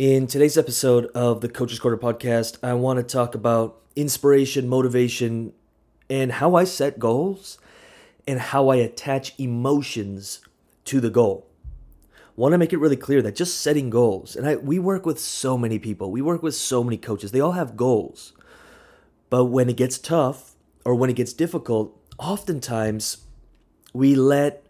In today's episode of the Coach's Corner podcast, I want to talk about inspiration, motivation, and how I set goals and how I attach emotions to the goal. Want to make it really clear that just setting goals, and I, we work with so many people, we work with so many coaches, they all have goals. But when it gets tough or when it gets difficult, oftentimes we let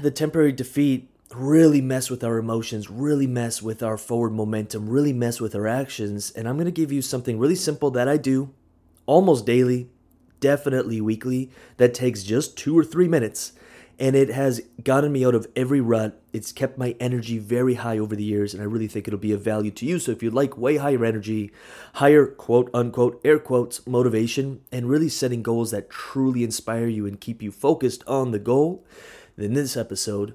the temporary defeat really mess with our emotions, really mess with our forward momentum, really mess with our actions. And I'm going to give you something really simple that I do almost daily, definitely weekly, that takes just two or three minutes. And it has gotten me out of every rut. It's kept my energy very high over the years, and I really think it'll be of value to you. So, if you'd like way higher energy, higher quote unquote air quotes motivation, and really setting goals that truly inspire you and keep you focused on the goal, then this episode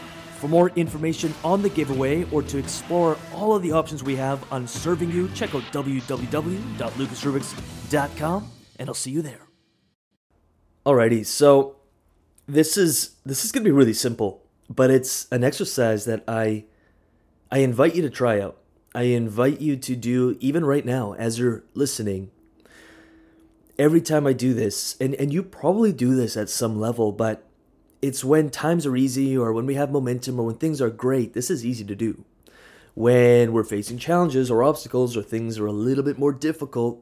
For more information on the giveaway or to explore all of the options we have on serving you, check out www.lucasrubix.com and I'll see you there. Alrighty, so this is this is gonna be really simple, but it's an exercise that I I invite you to try out. I invite you to do even right now as you're listening. Every time I do this, and, and you probably do this at some level, but it's when times are easy or when we have momentum or when things are great, this is easy to do. When we're facing challenges or obstacles or things are a little bit more difficult,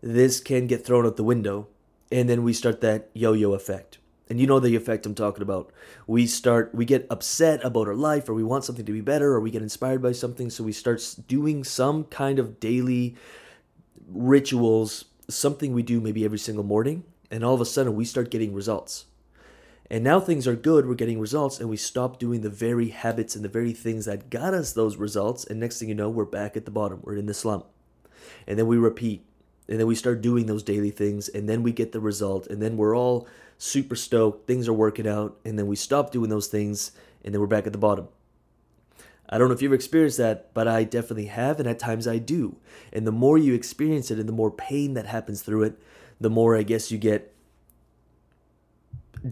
this can get thrown out the window. And then we start that yo yo effect. And you know the effect I'm talking about. We start, we get upset about our life or we want something to be better or we get inspired by something. So we start doing some kind of daily rituals, something we do maybe every single morning. And all of a sudden we start getting results. And now things are good, we're getting results, and we stop doing the very habits and the very things that got us those results. And next thing you know, we're back at the bottom, we're in the slump. And then we repeat, and then we start doing those daily things, and then we get the result, and then we're all super stoked, things are working out, and then we stop doing those things, and then we're back at the bottom. I don't know if you've experienced that, but I definitely have, and at times I do. And the more you experience it and the more pain that happens through it, the more I guess you get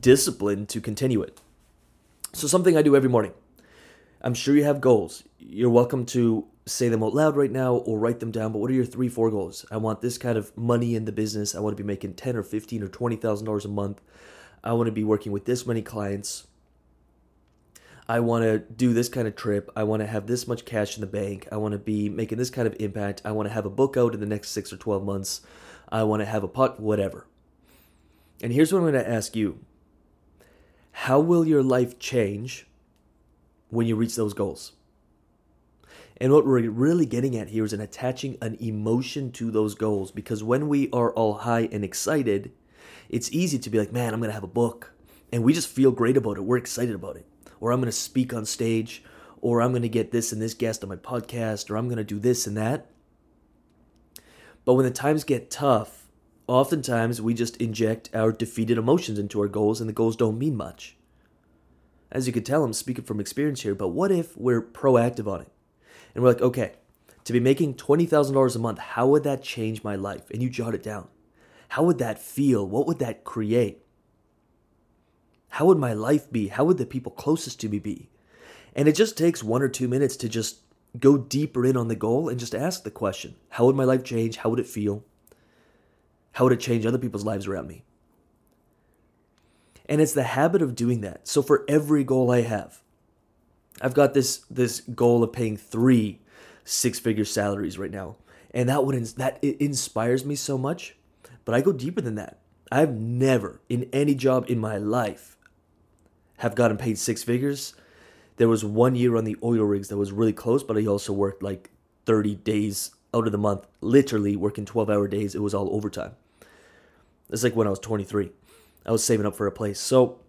discipline to continue it. So, something I do every morning. I'm sure you have goals. You're welcome to say them out loud right now or write them down. But what are your three, four goals? I want this kind of money in the business. I want to be making ten or fifteen or twenty thousand dollars a month. I want to be working with this many clients. I want to do this kind of trip. I want to have this much cash in the bank. I want to be making this kind of impact. I want to have a book out in the next six or 12 months. I want to have a pot, whatever. And here's what I'm going to ask you how will your life change when you reach those goals? And what we're really getting at here is an attaching an emotion to those goals because when we are all high and excited, it's easy to be like, man, I'm going to have a book. And we just feel great about it. We're excited about it. Or I'm going to speak on stage, or I'm going to get this and this guest on my podcast, or I'm going to do this and that. But when the times get tough, Oftentimes, we just inject our defeated emotions into our goals, and the goals don't mean much. As you can tell, I'm speaking from experience here, but what if we're proactive on it? And we're like, okay, to be making $20,000 a month, how would that change my life? And you jot it down. How would that feel? What would that create? How would my life be? How would the people closest to me be? And it just takes one or two minutes to just go deeper in on the goal and just ask the question How would my life change? How would it feel? How would it change other people's lives around me? And it's the habit of doing that. So for every goal I have, I've got this this goal of paying three six-figure salaries right now. And that would that it inspires me so much, but I go deeper than that. I've never in any job in my life have gotten paid six figures. There was one year on the oil rigs that was really close, but I also worked like 30 days out of the month, literally working 12 hour days. It was all overtime. It's like when I was 23. I was saving up for a place. So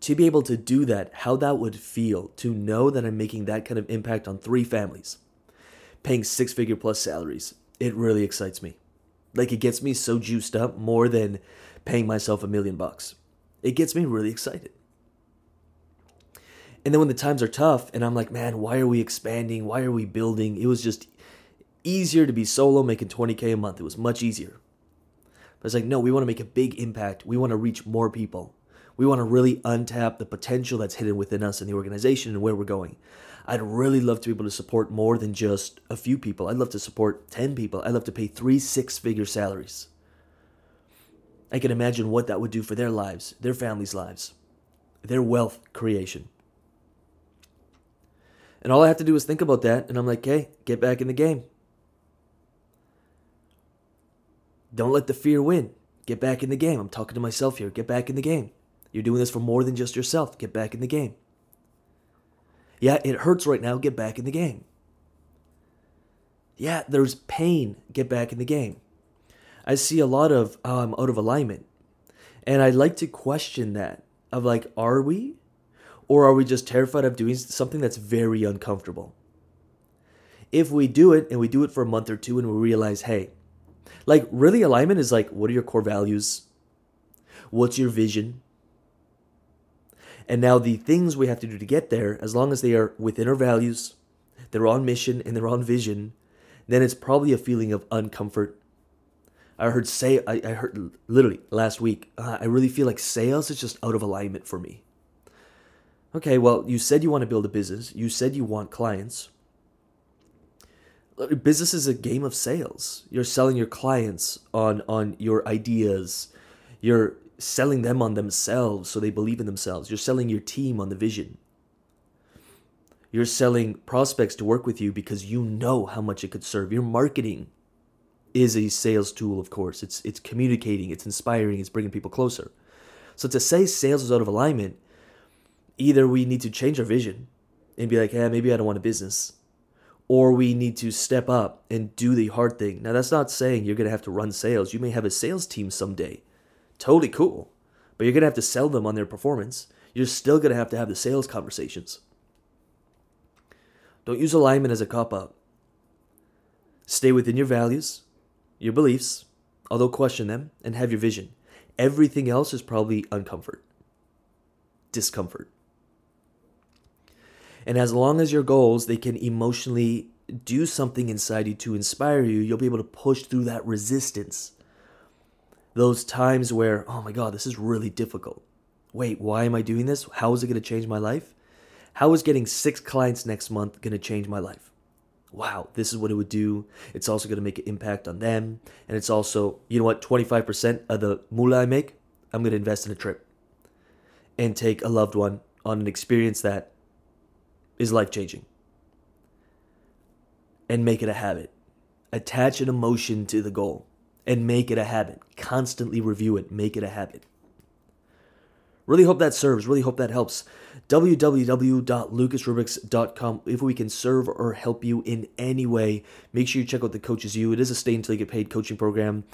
to be able to do that, how that would feel to know that I'm making that kind of impact on three families. paying six figure plus salaries. It really excites me. Like it gets me so juiced up more than paying myself a million bucks. It gets me really excited. And then when the times are tough and I'm like, man, why are we expanding? Why are we building? It was just easier to be solo making 20K a month. It was much easier. But it's like, no, we want to make a big impact. We want to reach more people. We want to really untap the potential that's hidden within us and the organization and where we're going. I'd really love to be able to support more than just a few people. I'd love to support 10 people. I'd love to pay three six figure salaries. I can imagine what that would do for their lives, their families' lives, their wealth creation. And all I have to do is think about that, and I'm like, hey, get back in the game. Don't let the fear win. Get back in the game. I'm talking to myself here. Get back in the game. You're doing this for more than just yourself. Get back in the game. Yeah, it hurts right now. Get back in the game. Yeah, there's pain. Get back in the game. I see a lot of, oh, I'm out of alignment. And I'd like to question that of like, are we? Or are we just terrified of doing something that's very uncomfortable? If we do it and we do it for a month or two and we realize, hey, like really alignment is like, what are your core values? What's your vision? And now the things we have to do to get there, as long as they are within our values, they're on mission and they're on vision, then it's probably a feeling of uncomfort. I heard say I, I heard literally last week. Uh, I really feel like sales is just out of alignment for me. Okay, well, you said you want to build a business. You said you want clients. Business is a game of sales. You're selling your clients on on your ideas. You're selling them on themselves so they believe in themselves. You're selling your team on the vision. You're selling prospects to work with you because you know how much it could serve. Your marketing is a sales tool, of course. It's it's communicating, it's inspiring, it's bringing people closer. So to say sales is out of alignment, either we need to change our vision and be like, "Yeah, maybe I don't want a business." Or we need to step up and do the hard thing. Now, that's not saying you're going to have to run sales. You may have a sales team someday totally cool. But you're going to have to sell them on their performance. You're still going to have to have the sales conversations. Don't use alignment as a cop out. Stay within your values, your beliefs, although question them, and have your vision. Everything else is probably uncomfort, discomfort. And as long as your goals, they can emotionally do something inside you to inspire you, you'll be able to push through that resistance those times where, oh my God, this is really difficult. Wait, why am I doing this? How is it going to change my life? How is getting six clients next month going to change my life? Wow, this is what it would do. It's also going to make an impact on them. And it's also, you know what, 25% of the moolah I make, I'm going to invest in a trip and take a loved one on an experience that is life changing and make it a habit. Attach an emotion to the goal and make it a habit. Constantly review it, make it a habit. Really hope that serves. Really hope that helps. www.lucasrubix.com. If we can serve or help you in any way, make sure you check out the Coaches U. It is a stay until you get paid coaching program.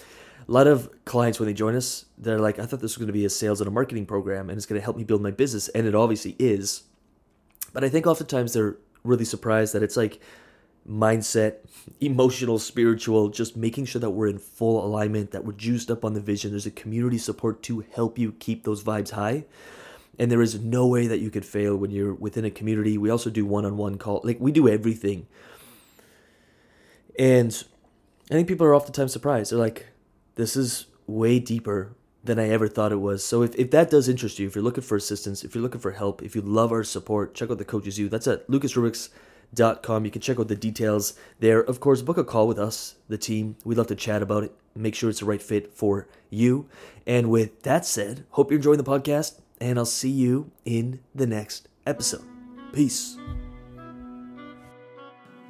A lot of clients, when they join us, they're like, I thought this was going to be a sales and a marketing program and it's going to help me build my business. And it obviously is. But I think oftentimes they're really surprised that it's like mindset, emotional, spiritual, just making sure that we're in full alignment, that we're juiced up on the vision. There's a community support to help you keep those vibes high. And there is no way that you could fail when you're within a community. We also do one on one call. Like we do everything. And I think people are oftentimes surprised. They're like, this is way deeper than I ever thought it was. So if, if that does interest you, if you're looking for assistance, if you're looking for help, if you love our support, check out the Coaches U. That's at Lucas Rubix com. You can check out the details there. Of course, book a call with us, the team. We'd love to chat about it, make sure it's the right fit for you. And with that said, hope you're enjoying the podcast, and I'll see you in the next episode. Peace.